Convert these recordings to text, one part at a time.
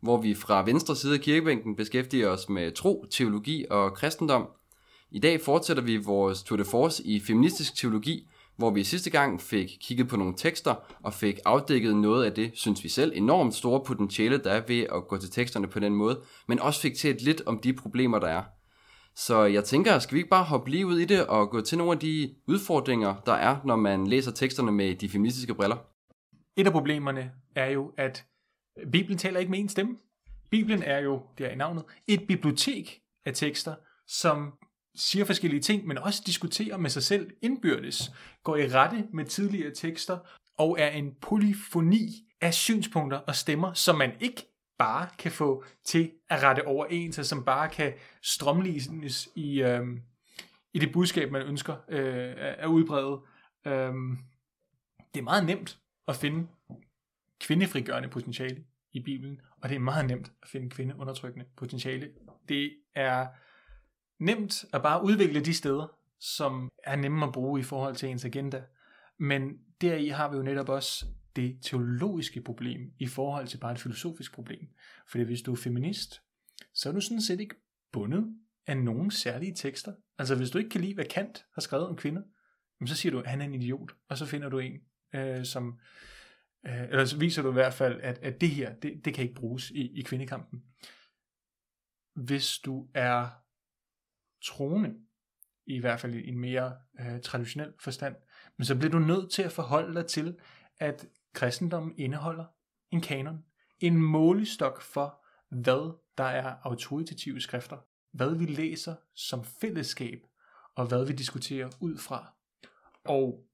hvor vi fra venstre side af kirkebænken beskæftiger os med tro, teologi og kristendom. I dag fortsætter vi vores tour de force i feministisk teologi, hvor vi sidste gang fik kigget på nogle tekster og fik afdækket noget af det, synes vi selv, enormt store potentiale, der er ved at gå til teksterne på den måde, men også fik talt lidt om de problemer, der er. Så jeg tænker, skal vi ikke bare hoppe lige ud i det og gå til nogle af de udfordringer, der er, når man læser teksterne med de feministiske briller? Et af problemerne er jo, at Bibelen taler ikke med en stemme. Bibelen er jo, det er i navnet, et bibliotek af tekster, som siger forskellige ting, men også diskuterer med sig selv indbyrdes, går i rette med tidligere tekster, og er en polyfoni af synspunkter og stemmer, som man ikke bare kan få til at rette overens, og som bare kan strømlignes i, øh, i det budskab, man ønsker øh, at udbrede. Øh, det er meget nemt at finde kvindefrigørende potentiale i Bibelen, og det er meget nemt at finde kvindeundertrykkende potentiale. Det er nemt at bare udvikle de steder, som er nemme at bruge i forhold til ens agenda. Men deri har vi jo netop også det teologiske problem i forhold til bare et filosofisk problem. Fordi hvis du er feminist, så er du sådan set ikke bundet af nogen særlige tekster. Altså hvis du ikke kan lide, hvad Kant har skrevet om kvinder, så siger du, at han er en idiot, og så finder du en, øh, som Øh, eller så viser du i hvert fald, at, at det her, det, det kan ikke bruges i, i kvindekampen. Hvis du er troende, i hvert fald i en mere øh, traditionel forstand, men så bliver du nødt til at forholde dig til, at kristendommen indeholder en kanon, en målestok for, hvad der er autoritative skrifter, hvad vi læser som fællesskab, og hvad vi diskuterer ud fra. Og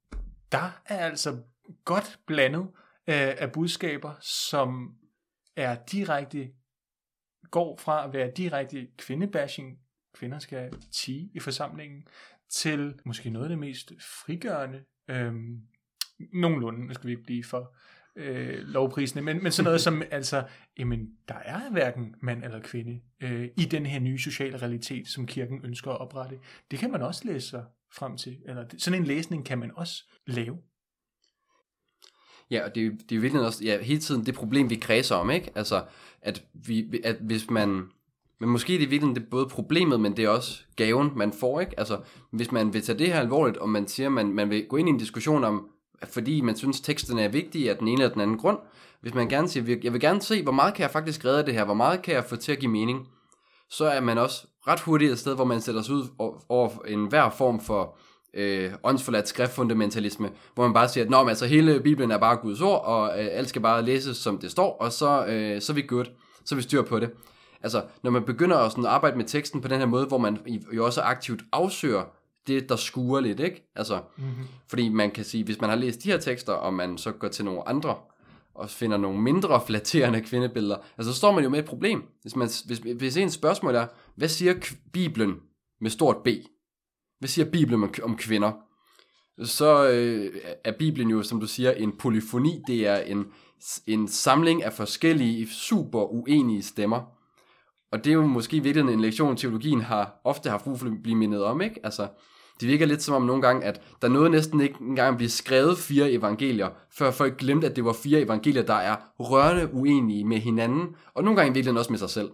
der er altså godt blandet af, af budskaber, som er direkte, går fra at være direkte kvindebashing, kvinder skal tige i forsamlingen, til måske noget af det mest frigørende, øhm, nogenlunde, nu skal vi ikke blive for øh, lovprisende, men, men sådan noget som, altså, jamen, der er hverken mand eller kvinde øh, i den her nye sociale realitet, som kirken ønsker at oprette. Det kan man også læse sig frem til, eller sådan en læsning kan man også lave. Ja, og det, det er jo virkelig også ja, hele tiden det problem, vi kredser om, ikke? Altså, at, vi, at hvis man... Men måske er det virkelig det både problemet, men det er også gaven, man får, ikke? Altså, hvis man vil tage det her alvorligt, og man siger, man, man vil gå ind i en diskussion om, fordi man synes, teksterne er vigtige af den ene eller den anden grund, hvis man gerne siger, jeg vil gerne se, hvor meget kan jeg faktisk redde det her, hvor meget kan jeg få til at give mening, så er man også ret hurtigt et sted, hvor man sætter sig ud over en hver form for øh, åndsforladt skriftfundamentalisme, hvor man bare siger, at Nå, men, altså, hele Bibelen er bare Guds ord, og øh, alt skal bare læses, som det står, og så, øh, så er vi good, så er vi styr på det. Altså, når man begynder at sådan arbejde med teksten på den her måde, hvor man jo også aktivt afsøger det, der skuer lidt, ikke? Altså, mm-hmm. fordi man kan sige, hvis man har læst de her tekster, og man så går til nogle andre, og finder nogle mindre flatterende kvindebilleder, altså så står man jo med et problem. Hvis, man, hvis, hvis en spørgsmål er, hvad siger Bibelen med stort B? Hvad siger Bibelen om, om kvinder? Så øh, er Bibelen jo, som du siger, en polyfoni. Det er en, en samling af forskellige, super uenige stemmer. Og det er jo måske virkelig en lektion, teologien har ofte haft brug for at blive mindet om, ikke? Altså, det virker lidt som om nogle gange, at der nåede næsten ikke engang at blive skrevet fire evangelier, før folk glemte, at det var fire evangelier, der er rørende uenige med hinanden, og nogle gange virkelig også med sig selv.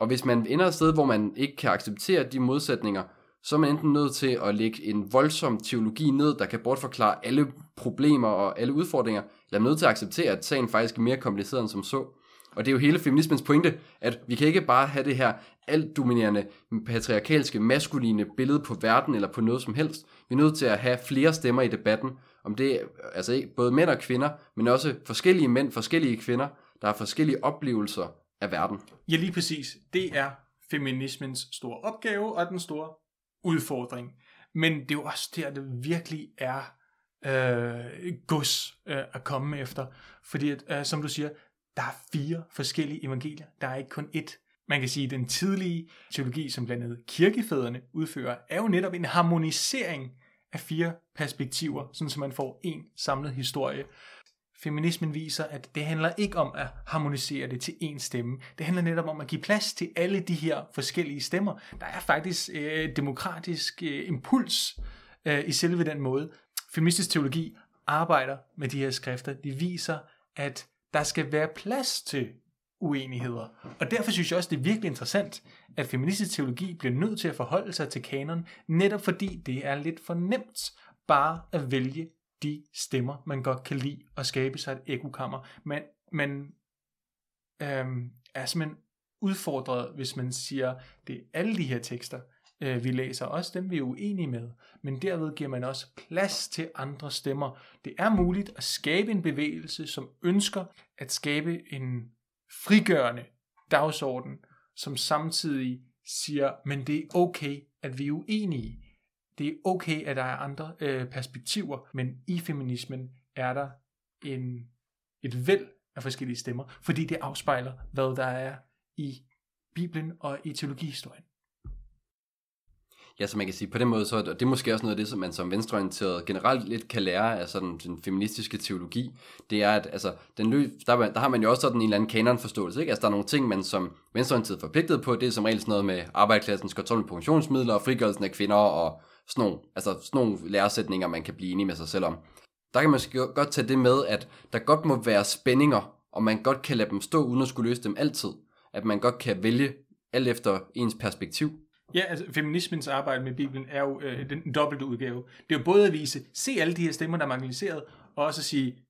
Og hvis man ender et sted, hvor man ikke kan acceptere de modsætninger, så er man enten nødt til at lægge en voldsom teologi ned, der kan bortforklare alle problemer og alle udfordringer, eller er nødt til at acceptere, at sagen faktisk er mere kompliceret end som så. Og det er jo hele feminismens pointe, at vi kan ikke bare have det her alt dominerende, patriarkalske, maskuline billede på verden eller på noget som helst. Vi er nødt til at have flere stemmer i debatten, om det er altså ikke både mænd og kvinder, men også forskellige mænd, forskellige kvinder, der har forskellige oplevelser af verden. Ja, lige præcis. Det er feminismens store opgave og den store udfordring. Men det er jo også der, det virkelig er øh, gods øh, at komme efter. Fordi, at, øh, som du siger, der er fire forskellige evangelier. Der er ikke kun ét. Man kan sige, at den tidlige teologi, som blandt andet kirkefædrene udfører, er jo netop en harmonisering af fire perspektiver, sådan så man får en samlet historie. Feminismen viser, at det handler ikke om at harmonisere det til én stemme. Det handler netop om at give plads til alle de her forskellige stemmer. Der er faktisk øh, demokratisk øh, impuls øh, i selve den måde. Feministisk teologi arbejder med de her skrifter. De viser, at der skal være plads til uenigheder. Og derfor synes jeg også, det er virkelig interessant, at feministisk teologi bliver nødt til at forholde sig til kanon, netop fordi det er lidt for nemt bare at vælge de stemmer, man godt kan lide, og skabe sig et ekokammer. Men man øhm, er simpelthen udfordret, hvis man siger, det er alle de her tekster, øh, vi læser, også dem vi er uenige med, men derved giver man også plads til andre stemmer. Det er muligt at skabe en bevægelse, som ønsker at skabe en frigørende dagsorden, som samtidig siger, men det er okay, at vi er uenige. Det er okay, at der er andre øh, perspektiver, men i feminismen er der en, et væld af forskellige stemmer, fordi det afspejler, hvad der er i Bibelen og i teologihistorien. Ja, så man kan sige, på den måde, så det er måske også noget af det, som man som venstreorienteret generelt lidt kan lære af sådan den feministiske teologi. Det er, at altså, den løb, der, der har man jo også sådan en eller anden kanonforståelse. Ikke? Altså, der er nogle ting, man som venstreorienteret er forpligtet på. Det er som regel sådan noget med arbejdsklassens kontrol med produktionsmidler og frigørelsen af kvinder og sådan nogle, altså sådan nogle læresætninger, man kan blive enige med sig selv om. Der kan man godt tage det med, at der godt må være spændinger, og man godt kan lade dem stå, uden at skulle løse dem altid. At man godt kan vælge alt efter ens perspektiv. Ja, altså feminismens arbejde med Bibelen er jo øh, den dobbelte udgave. Det er jo både at vise, se alle de her stemmer, der er marginaliseret, og også at sige,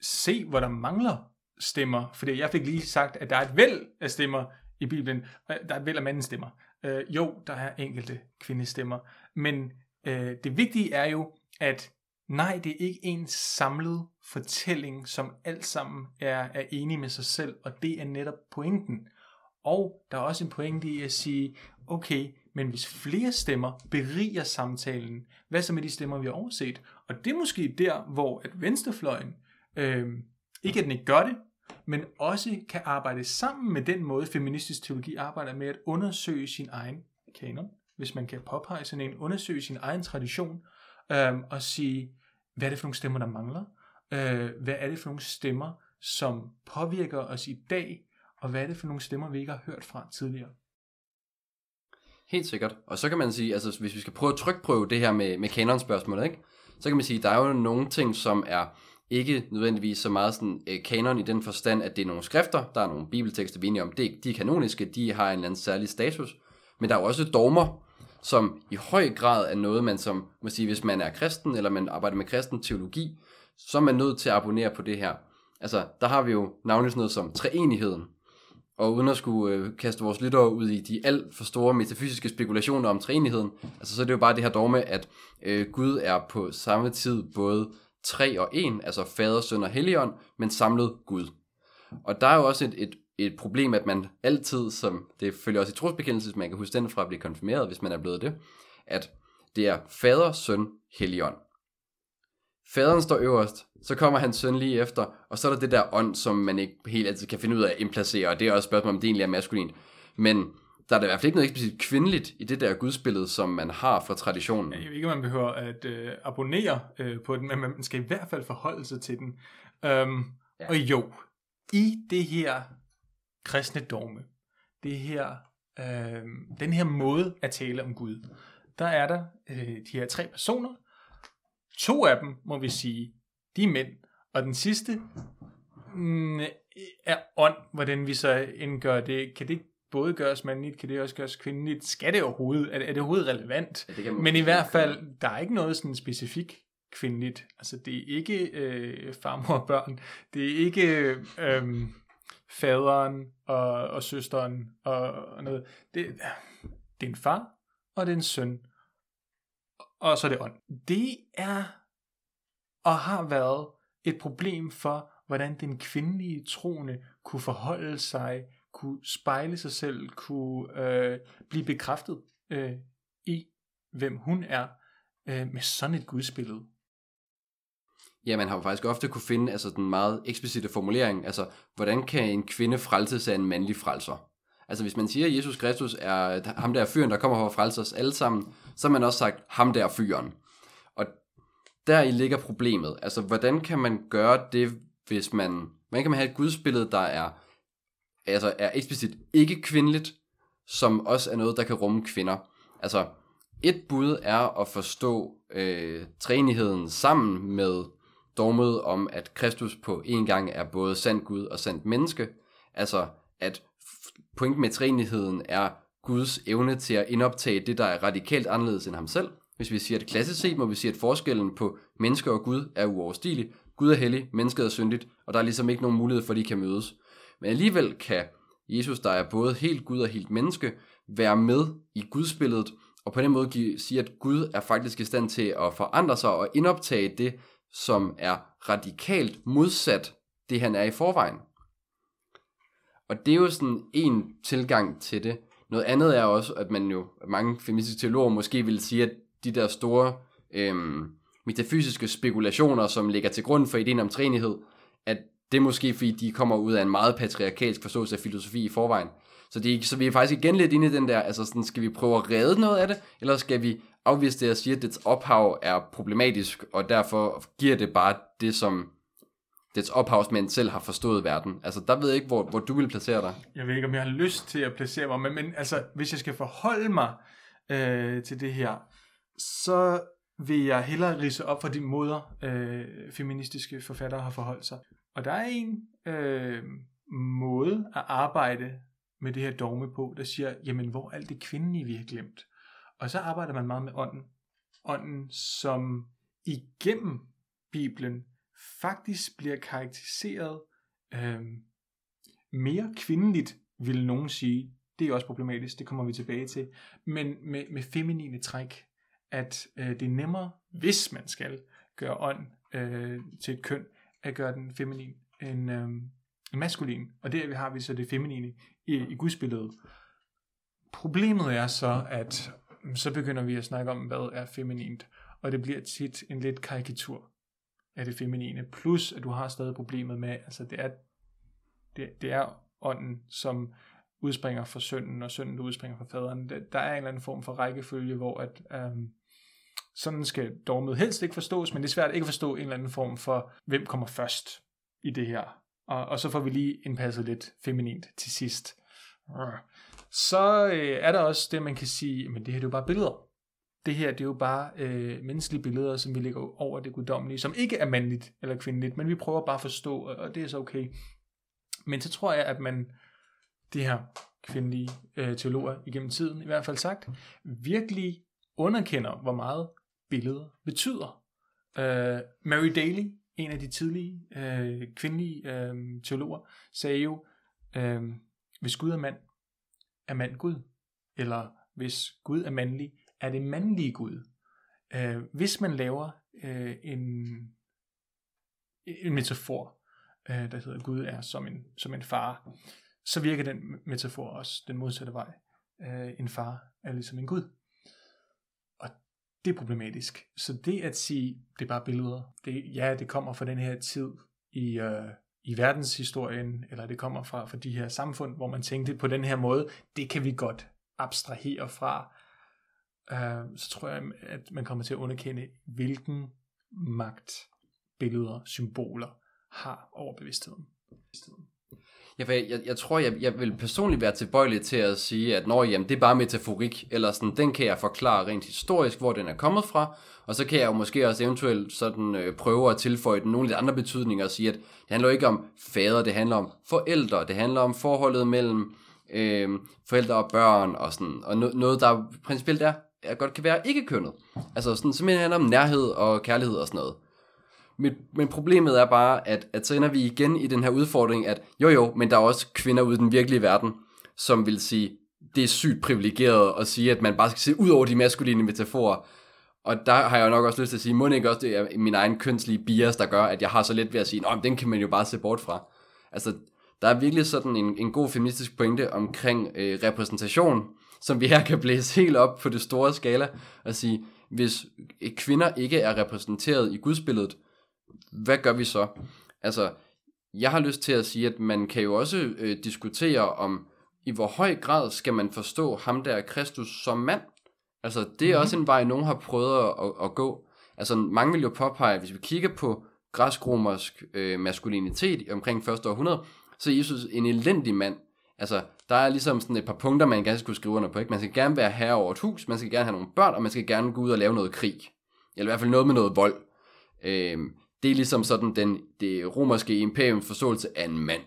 se hvor der mangler stemmer. Fordi jeg fik lige sagt, at der er et væld af stemmer i Bibelen. Øh, der er et væld af mandens stemmer. Øh, jo, der er enkelte kvindestemmer. Men øh, det vigtige er jo, at nej, det er ikke en samlet fortælling, som alt sammen er, er enige med sig selv, og det er netop pointen. Og der er også en pointe i at sige, okay, men hvis flere stemmer beriger samtalen, hvad så med de stemmer, vi har overset? Og det er måske der, hvor at venstrefløjen, øh, ikke at den ikke gør det, men også kan arbejde sammen med den måde, feministisk teologi arbejder med at undersøge sin egen kanon, hvis man kan påpege sådan en, undersøge sin egen tradition, øh, og sige, hvad er det for nogle stemmer, der mangler? Øh, hvad er det for nogle stemmer, som påvirker os i dag, og hvad er det for nogle stemmer, vi ikke har hørt fra tidligere? Helt sikkert. Og så kan man sige, altså hvis vi skal prøve at trykprøve det her med, med kanonspørgsmålet, ikke? så kan man sige, der er jo nogle ting, som er ikke nødvendigvis så meget sådan, øh, kanon i den forstand, at det er nogle skrifter, der er nogle bibeltekster, vi er enige om, det, de er kanoniske, de har en eller anden særlig status, men der er jo også dogmer, som i høj grad er noget, man som, må sige, hvis man er kristen, eller man arbejder med kristen teologi, så er man nødt til at abonnere på det her. Altså, der har vi jo navnlig sådan noget som treenigheden, og uden at skulle øh, kaste vores lyttere ud i de alt for store metafysiske spekulationer om træenigheden, altså så er det jo bare det her dogme, at øh, Gud er på samme tid både tre og en, altså fader, søn og helligånd, men samlet Gud. Og der er jo også et, et, et problem, at man altid, som det følger også i trosbekendelsen, man kan huske den fra at blive konfirmeret, hvis man er blevet det, at det er fader, søn, helligånd. Faderen står øverst, så kommer hans søn lige efter, og så er der det der ånd, som man ikke helt altid kan finde ud af at implacere, og det er også et spørgsmål, om det egentlig er maskulint. Men der er da i hvert fald ikke noget eksplicit kvindeligt i det der gudsbillede, som man har fra traditionen. Jeg ved ikke, om man behøver at øh, abonnere øh, på den, men man skal i hvert fald forholde sig til den. Um, ja. Og jo, i det her kristne dogme, det her, øh, den her måde at tale om Gud, der er der øh, de her tre personer. To af dem, må vi sige, de er mænd. Og den sidste mm, er ånd, hvordan vi så indgør det. Kan det både gøres mandligt, kan det også gøres kvindeligt? Skal det overhovedet? Er det, er det overhovedet relevant? Ja, det Men i hvert fald, der er ikke noget sådan specifikt kvindeligt. Altså, det er ikke øh, farmor og børn. Det er ikke øh, faderen og, og søsteren og, og noget. Det, det er en far, og det er en søn. Og så er det ånd. Det er og har været et problem for, hvordan den kvindelige troende kunne forholde sig, kunne spejle sig selv, kunne øh, blive bekræftet øh, i, hvem hun er, øh, med sådan et gudsbillede. Ja, man har jo faktisk ofte kunne finde altså, den meget eksplicite formulering, altså, hvordan kan en kvinde frelses af en mandlig frelser? Altså, hvis man siger, at Jesus Kristus er ham der fyren, der kommer for at frelse os alle sammen, så har man også sagt, ham der fyren. Og der i ligger problemet. Altså, hvordan kan man gøre det, hvis man... Hvordan kan man have et gudsbillede, der er, altså, er eksplicit ikke kvindeligt, som også er noget, der kan rumme kvinder? Altså, et bud er at forstå øh, træenigheden sammen med dogmet om, at Kristus på en gang er både sand Gud og sandt menneske. Altså, at pointen med træenigheden er Guds evne til at indoptage det, der er radikalt anderledes end ham selv. Hvis vi siger det klassisk set, må vi sige, at forskellen på menneske og Gud er uoverstigelig. Gud er hellig, mennesket er syndigt, og der er ligesom ikke nogen mulighed for, at de kan mødes. Men alligevel kan Jesus, der er både helt Gud og helt menneske, være med i Gudsbilledet, og på den måde give, sige, at Gud er faktisk i stand til at forandre sig og indoptage det, som er radikalt modsat det, han er i forvejen. Og det er jo sådan en tilgang til det. Noget andet er også, at man jo, mange feministiske teologer måske vil sige, at de der store øhm, metafysiske spekulationer, som ligger til grund for ideen om træenighed, at det er måske fordi, de kommer ud af en meget patriarkalsk forståelse af filosofi i forvejen. Så, det, så vi er faktisk igen lidt inde i den der, altså sådan, skal vi prøve at redde noget af det, eller skal vi afvise det og sige, at dets ophav er problematisk, og derfor giver det bare det, som dets ophavsmænd selv har forstået verden. Altså, der ved jeg ikke, hvor, hvor du vil placere dig. Jeg ved ikke, om jeg har lyst til at placere mig, men, men altså, hvis jeg skal forholde mig øh, til det her, så vil jeg hellere rise op for de måder, øh, feministiske forfattere har forholdt sig. Og der er en øh, måde at arbejde med det her dogme på, der siger, jamen hvor alt det kvindelige vi har glemt. Og så arbejder man meget med ånden. Ånden, som igennem Bibelen faktisk bliver karakteriseret øh, mere kvindeligt, vil nogen sige. Det er også problematisk, det kommer vi tilbage til. Men med, med feminine træk, at øh, det er nemmere, hvis man skal gøre ånd øh, til et køn, at gøre den feminin end, øh, en maskulin. Og der har vi så det feminine i, i gudsbilledet. Problemet er så, at så begynder vi at snakke om, hvad er feminint. Og det bliver tit en lidt karikatur af det feminine. Plus, at du har stadig problemet med, altså det er, det, det er ånden, som udspringer fra sønnen, og sønnen, udspringer fra faderen. Der er en eller anden form for rækkefølge, hvor at, øhm, sådan skal dogmet helst ikke forstås, men det er svært ikke at forstå en eller anden form for, hvem kommer først i det her. Og, og så får vi lige indpasset lidt feminint til sidst. Så øh, er der også det, man kan sige, men det her det er jo bare billeder. Det her det er jo bare øh, menneskelige billeder, som vi lægger over det guddommelige, som ikke er mandligt eller kvindeligt, men vi prøver bare at forstå, og det er så okay. Men så tror jeg, at man, de her kvindelige øh, teologer igennem tiden, i hvert fald sagt, virkelig underkender, hvor meget billeder betyder. Øh, Mary Daly, en af de tidlige øh, kvindelige øh, teologer, sagde jo, øh, hvis Gud er mand, er mand Gud. Eller hvis Gud er mandlig, er det mandlige Gud. Øh, hvis man laver øh, en, en metafor, øh, der hedder Gud er som en, som en far, så virker den metafor også den modsatte vej. Øh, en far er ligesom en Gud. Og det er problematisk. Så det at sige, det er bare billeder, det, ja, det kommer fra den her tid i, øh, i verdenshistorien, eller det kommer fra, fra de her samfund, hvor man tænkte på den her måde, det kan vi godt abstrahere fra øh, så tror jeg, at man kommer til at underkende, hvilken magt billeder, symboler har over bevidstheden. Ja, for jeg, jeg, jeg tror, jeg, jeg vil personligt være tilbøjelig til at sige, at når, jamen, det er bare metaforik, eller sådan, den kan jeg forklare rent historisk, hvor den er kommet fra, og så kan jeg jo måske også eventuelt sådan, øh, prøve at tilføje den nogle lidt andre betydninger og sige, at det handler jo ikke om fader, det handler om forældre, det handler om forholdet mellem øh, forældre og børn, og, sådan, og no, noget, der principielt er godt kan være ikke kønnet. Altså sådan, simpelthen handler om nærhed og kærlighed og sådan noget. Men, men problemet er bare, at, at så ender vi igen i den her udfordring, at jo jo, men der er også kvinder ude i den virkelige verden, som vil sige, det er sygt privilegeret at sige, at man bare skal se ud over de maskuline metaforer. Og der har jeg jo nok også lyst til at sige, må ikke også det er min egen kønslige bias, der gør, at jeg har så let ved at sige, at den kan man jo bare se bort fra. Altså, der er virkelig sådan en, en god feministisk pointe omkring øh, repræsentation, som vi her kan blæse helt op på det store skala, og sige, hvis kvinder ikke er repræsenteret i gudsbilledet, hvad gør vi så? Altså, jeg har lyst til at sige, at man kan jo også øh, diskutere om, i hvor høj grad skal man forstå ham der Kristus som mand? Altså, det er mm-hmm. også en vej, nogen har prøvet at, at, gå. Altså, mange vil jo påpege, hvis vi kigger på græsk-romersk øh, maskulinitet omkring første århundrede, så er Jesus en elendig mand. Altså, der er ligesom sådan et par punkter, man gerne skulle skrive under på. Ikke? Man skal gerne være herre over et hus, man skal gerne have nogle børn, og man skal gerne gå ud og lave noget krig. Eller i hvert fald noget med noget vold. Øh, det er ligesom sådan den, det romerske imperiums forståelse af en mand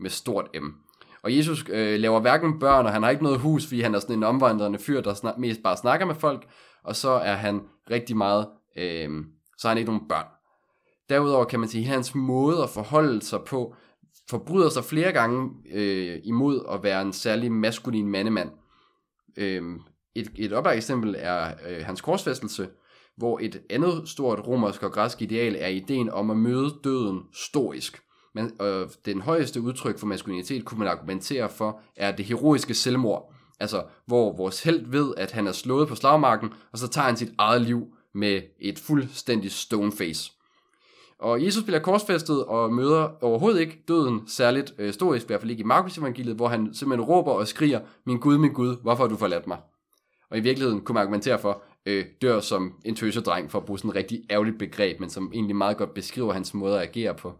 med stort M. Og Jesus øh, laver hverken børn, og han har ikke noget hus, fordi han er sådan en omvandrende fyr, der snak, mest bare snakker med folk, og så er han rigtig meget, øh, så har han ikke nogen børn. Derudover kan man sige, at hans måde at forholde sig på, forbryder sig flere gange øh, imod at være en særlig maskulin mandemand. Øh, et, et oplagt eksempel er øh, hans korsfæstelse, hvor et andet stort romersk og græsk ideal er ideen om at møde døden stoisk. Men øh, den højeste udtryk for maskulinitet, kunne man argumentere for, er det heroiske selvmord. Altså, hvor vores held ved, at han er slået på slagmarken, og så tager han sit eget liv med et fuldstændig stone face. Og Jesus bliver korsfæstet og møder overhovedet ikke døden særligt øh, stoisk, i hvert fald ikke i Markus evangeliet, hvor han simpelthen råber og skriger, min Gud, min Gud, hvorfor har du forladt mig? Og i virkeligheden kunne man argumentere for, øh, dør som en tøsedreng, for at bruge sådan et rigtig ærgerligt begreb, men som egentlig meget godt beskriver hans måde at agere på.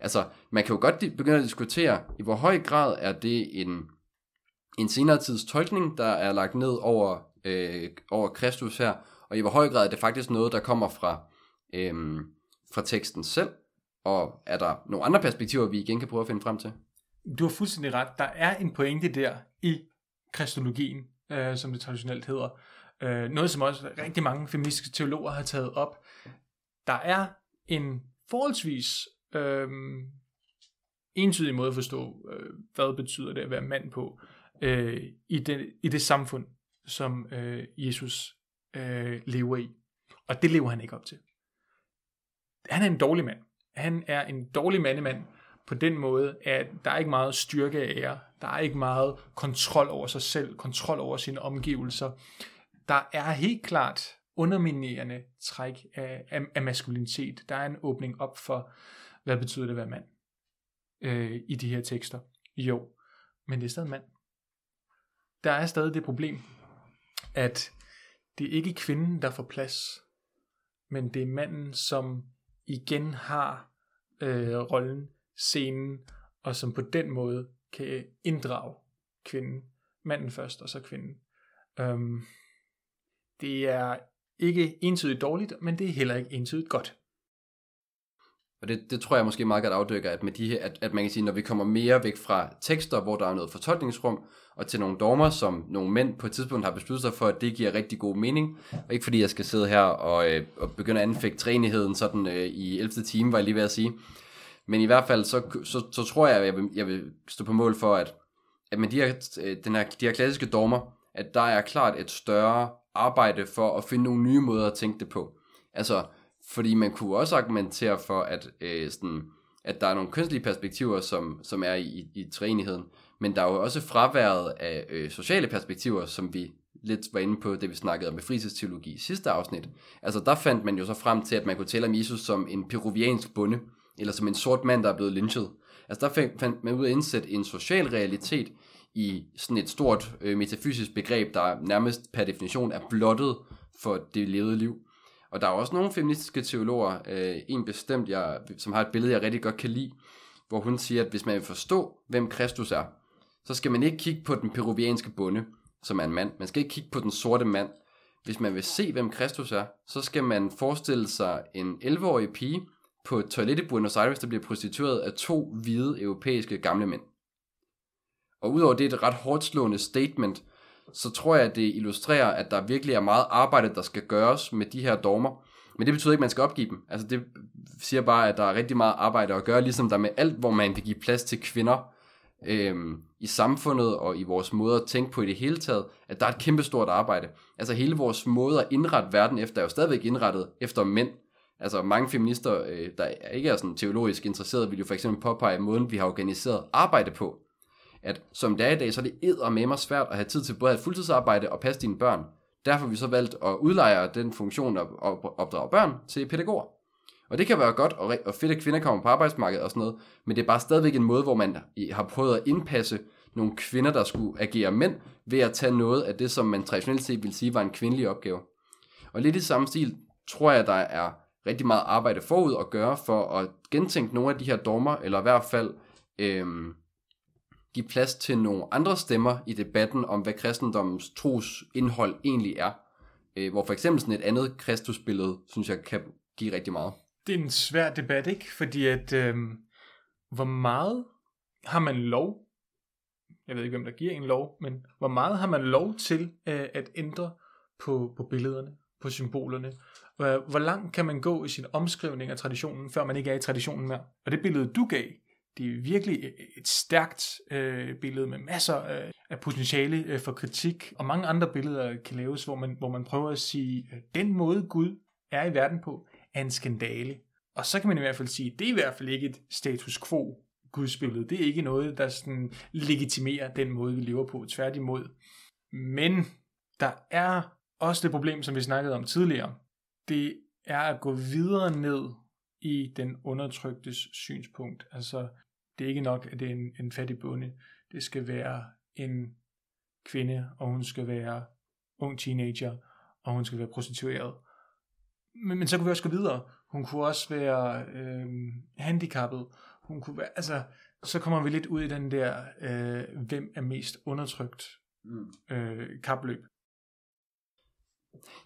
Altså, man kan jo godt begynde at diskutere, i hvor høj grad er det en, en senere tids tolkning, der er lagt ned over, øh, over Kristus her, og i hvor høj grad er det faktisk noget, der kommer fra, øh, fra teksten selv, og er der nogle andre perspektiver, vi igen kan prøve at finde frem til? Du har fuldstændig ret. Der er en pointe der i kristologien, øh, som det traditionelt hedder. Øh, noget, som også rigtig mange feministiske teologer har taget op. Der er en forholdsvis øh, entydig måde at forstå, øh, hvad betyder det at være mand på, øh, i, det, i det samfund, som øh, Jesus øh, lever i. Og det lever han ikke op til. Han er en dårlig mand. Han er en dårlig mandemand på den måde, at der er ikke meget styrke af ære. Der er ikke meget kontrol over sig selv, kontrol over sine omgivelser. Der er helt klart underminerende træk af, af, af maskulinitet. Der er en åbning op for, hvad betyder det at være mand øh, i de her tekster. Jo, men det er stadig mand. Der er stadig det problem, at det er ikke kvinden, der får plads, men det er manden, som igen har øh, rollen, scenen, og som på den måde kan inddrage kvinden. Manden først, og så kvinden. Øhm, det er ikke entydigt dårligt, men det er heller ikke entydigt godt. Og det, det tror jeg måske meget godt afdækker, at, med de her, at, at man kan sige, når vi kommer mere væk fra tekster, hvor der er noget fortolkningsrum, og til nogle dogmer, som nogle mænd på et tidspunkt har besluttet sig for, at det giver rigtig god mening. Og ikke fordi jeg skal sidde her og, øh, og begynde at anfægte træenigheden sådan øh, i 11. time, var jeg lige ved at sige. Men i hvert fald, så, så, så tror jeg, at jeg vil, jeg vil stå på mål for, at, at med de her, øh, den her, de her klassiske dogmer, at der er klart et større arbejde for at finde nogle nye måder at tænke det på. Altså, fordi man kunne også argumentere for, at, øh, sådan, at der er nogle kønslige perspektiver, som, som er i, i træenigheden, men der er jo også fraværet af øh, sociale perspektiver, som vi lidt var inde på, det vi snakkede om befrielsesteologi i sidste afsnit. Altså der fandt man jo så frem til, at man kunne tale om Jesus som en peruviansk bonde, eller som en sort mand, der er blevet lynchet. Altså der fandt man ud af at indsætte en social realitet i sådan et stort øh, metafysisk begreb, der nærmest per definition er blottet for det levede liv. Og der er også nogle feministiske teologer, øh, en bestemt, jeg, som har et billede, jeg rigtig godt kan lide, hvor hun siger, at hvis man vil forstå, hvem Kristus er, så skal man ikke kigge på den peruvianske bonde, som er en mand. Man skal ikke kigge på den sorte mand. Hvis man vil se, hvem Kristus er, så skal man forestille sig en 11-årig pige på et toilet i Buenos Aires, der bliver prostitueret af to hvide europæiske gamle mænd. Og udover det er et ret hårdt slående statement, så tror jeg, at det illustrerer, at der virkelig er meget arbejde, der skal gøres med de her dogmer. Men det betyder ikke, at man skal opgive dem. Altså det siger bare, at der er rigtig meget arbejde at gøre, ligesom der med alt, hvor man vil give plads til kvinder øhm, i samfundet og i vores måde at tænke på i det hele taget, at der er et kæmpestort arbejde. Altså hele vores måde at indrette verden efter, er jo stadigvæk indrettet efter mænd. Altså mange feminister, øh, der ikke er sådan teologisk interesserede, vil jo for eksempel påpege måden, vi har organiseret arbejde på at som det er i dag, så er det edder med mig svært at have tid til både at have fuldtidsarbejde og passe dine børn. Derfor har vi så valgt at udleje den funktion at opdrage børn til pædagoger. Og det kan være godt og, og fedt, at kvinder kommer på arbejdsmarkedet og sådan noget, men det er bare stadigvæk en måde, hvor man har prøvet at indpasse nogle kvinder, der skulle agere mænd, ved at tage noget af det, som man traditionelt set ville sige var en kvindelig opgave. Og lidt i samme stil tror jeg, der er rigtig meget arbejde forud at gøre for at gentænke nogle af de her dommer, eller i hvert fald øhm, give plads til nogle andre stemmer i debatten om, hvad kristendommens tros indhold egentlig er. Øh, hvor for eksempel sådan et andet kristusbillede, synes jeg, kan give rigtig meget. Det er en svær debat, ikke? Fordi at, øh, hvor meget har man lov, jeg ved ikke, hvem der giver en lov, men hvor meget har man lov til øh, at ændre på, på billederne, på symbolerne? Hvor, hvor langt kan man gå i sin omskrivning af traditionen, før man ikke er i traditionen mere? Og det billede, du gav, det er virkelig et stærkt øh, billede med masser af, af potentiale øh, for kritik, og mange andre billeder kan laves, hvor man, hvor man prøver at sige, øh, den måde Gud er i verden på, er en skandale. Og så kan man i hvert fald sige, at det er i hvert fald ikke et status quo gudsbillede. Det er ikke noget, der sådan legitimerer den måde, vi lever på. Tværtimod. Men der er også det problem, som vi snakkede om tidligere. Det er at gå videre ned i den undertryktes synspunkt. Altså, det er ikke nok, at det er en, en fattig bonde. Det skal være en kvinde, og hun skal være ung teenager, og hun skal være prostitueret. Men, men så kunne vi også gå videre. Hun kunne også være øh, handicappet. Hun kunne være, altså, så kommer vi lidt ud i den der, øh, hvem er mest undertrykt mm. øh, kapløb.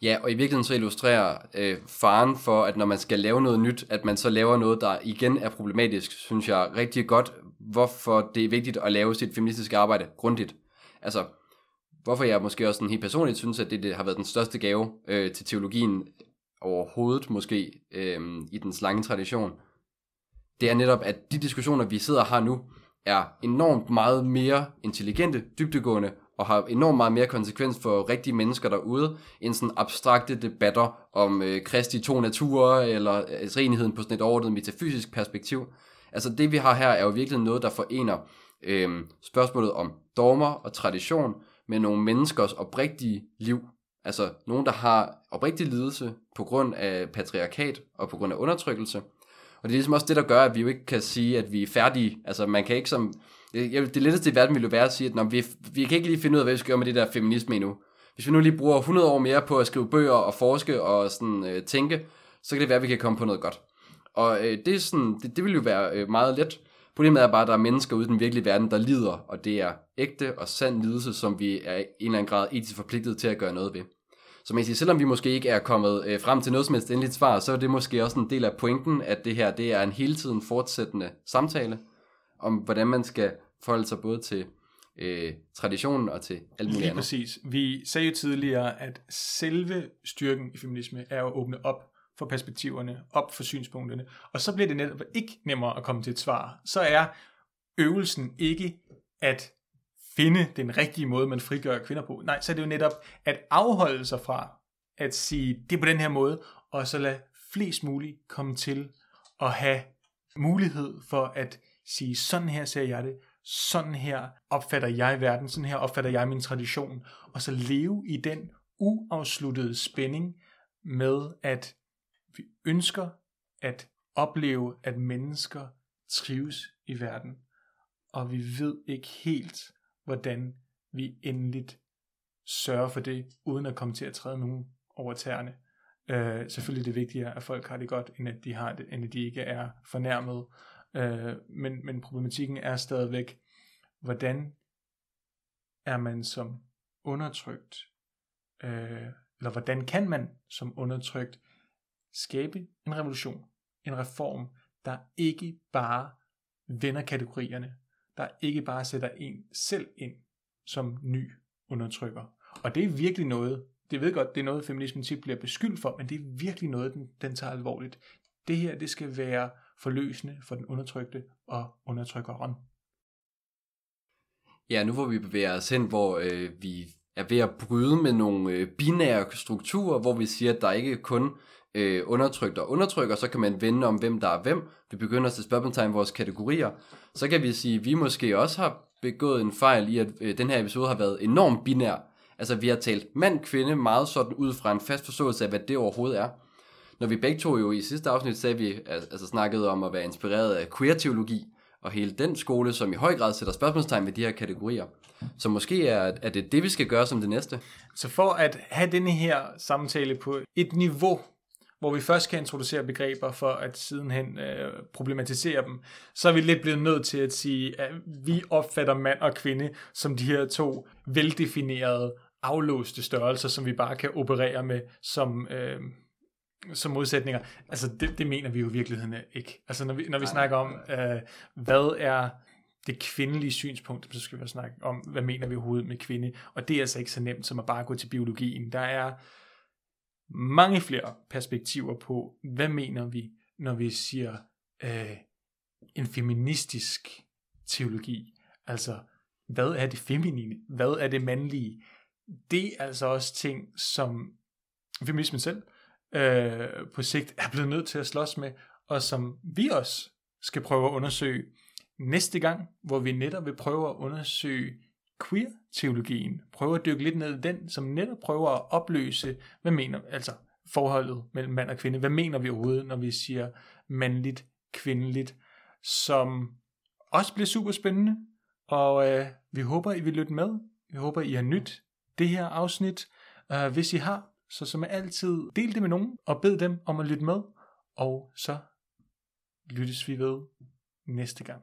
Ja, og i virkeligheden så illustrerer øh, faren for, at når man skal lave noget nyt, at man så laver noget, der igen er problematisk, synes jeg rigtig godt, hvorfor det er vigtigt at lave sit feministiske arbejde grundigt. Altså, hvorfor jeg måske også sådan helt personligt synes, at det, det har været den største gave øh, til teologien overhovedet måske øh, i den lange tradition, det er netop, at de diskussioner, vi sidder og har nu, er enormt meget mere intelligente, dybdegående og har enormt meget mere konsekvens for rigtige mennesker derude, end sådan abstrakte debatter om øh, Kristi to naturer, eller øh, på sådan et overordnet metafysisk perspektiv. Altså det vi har her er jo virkelig noget, der forener øh, spørgsmålet om dogmer og tradition med nogle menneskers oprigtige liv. Altså nogen, der har oprigtig lidelse på grund af patriarkat og på grund af undertrykkelse. Og det er ligesom også det, der gør, at vi jo ikke kan sige, at vi er færdige. Altså man kan ikke som det, letteste i verden ville jo være at sige, at når vi, vi kan ikke lige finde ud af, hvad vi skal gøre med det der feminisme endnu. Hvis vi nu lige bruger 100 år mere på at skrive bøger og forske og sådan øh, tænke, så kan det være, at vi kan komme på noget godt. Og øh, det, er sådan, det, det vil jo være øh, meget let. Problemet er bare, at der er mennesker ude i den virkelige verden, der lider, og det er ægte og sand lidelse, som vi er i en eller anden grad etisk forpligtet til at gøre noget ved. Så man siger, selvom vi måske ikke er kommet øh, frem til noget som helst endeligt svar, så er det måske også en del af pointen, at det her det er en hele tiden fortsættende samtale om, hvordan man skal forholde sig både til øh, traditionen og til alt muligt Lige præcis. Vi sagde jo tidligere, at selve styrken i feminisme er at åbne op for perspektiverne, op for synspunkterne, og så bliver det netop ikke nemmere at komme til et svar. Så er øvelsen ikke at finde den rigtige måde, man frigør kvinder på. Nej, så er det jo netop at afholde sig fra at sige, det er på den her måde, og så lade flest muligt komme til at have mulighed for at sige, sådan her ser jeg det, sådan her opfatter jeg verden, sådan her opfatter jeg min tradition, og så leve i den uafsluttede spænding med, at vi ønsker at opleve, at mennesker trives i verden, og vi ved ikke helt, hvordan vi endeligt sørger for det, uden at komme til at træde nogen over tæerne. Øh, selvfølgelig er det vigtigere, at folk har det godt, end at de, har det, end at de ikke er fornærmet Øh, men, men problematikken er stadigvæk, hvordan er man som undertrykt, øh, eller hvordan kan man som undertrykt skabe en revolution, en reform, der ikke bare vender kategorierne, der ikke bare sætter en selv ind som ny undertrykker. Og det er virkelig noget, det ved godt, det er noget, feminismen tit bliver beskyldt for, men det er virkelig noget, den, den tager alvorligt. Det her, det skal være forløsende for den undertrykte og undertrykkeren. Ja, nu hvor vi bevæger os hen, hvor øh, vi er ved at bryde med nogle øh, binære strukturer, hvor vi siger, at der ikke kun øh, undertrykt og undertrykker, så kan man vende om, hvem der er hvem. Vi begynder at sætte spørgsmålstegn vores kategorier. Så kan vi sige, at vi måske også har begået en fejl i, at øh, den her episode har været enormt binær. Altså vi har talt mand-kvinde meget sådan ud fra en fast forståelse af, hvad det overhovedet er. når vi begge to jo i sidste afsnit sagde vi, altså snakkede om at være inspireret af queer-teologi, og hele den skole, som i høj grad sætter spørgsmålstegn ved de her kategorier. Så måske er, er det det, vi skal gøre som det næste. Så for at have denne her samtale på et niveau, hvor vi først kan introducere begreber for at sidenhen øh, problematisere dem, så er vi lidt blevet nødt til at sige, at vi opfatter mand og kvinde som de her to veldefinerede, aflåste størrelser, som vi bare kan operere med som, øh, som modsætninger. Altså det, det mener vi jo i virkeligheden ikke. Altså når vi, når vi snakker om, øh, hvad er det kvindelige synspunkt, så skal vi snakke om, hvad mener vi overhovedet med kvinde, og det er altså ikke så nemt som at bare gå til biologien. Der er mange flere perspektiver på, hvad mener vi, når vi siger øh, en feministisk teologi. Altså, hvad er det feminine? Hvad er det mandlige? Det er altså også ting, som feminismen selv øh, på sigt er blevet nødt til at slås med, og som vi også skal prøve at undersøge næste gang, hvor vi netop vil prøve at undersøge queer-teologien. prøver at dykke lidt ned i den, som netop prøver at opløse, hvad mener, altså forholdet mellem mand og kvinde. Hvad mener vi overhovedet, når vi siger mandligt, kvindeligt, som også bliver super spændende. Og øh, vi håber, I vil lytte med. Vi håber, I har nyt det her afsnit. Uh, hvis I har, så som altid, del det med nogen, og bed dem om at lytte med. Og så lyttes vi ved næste gang.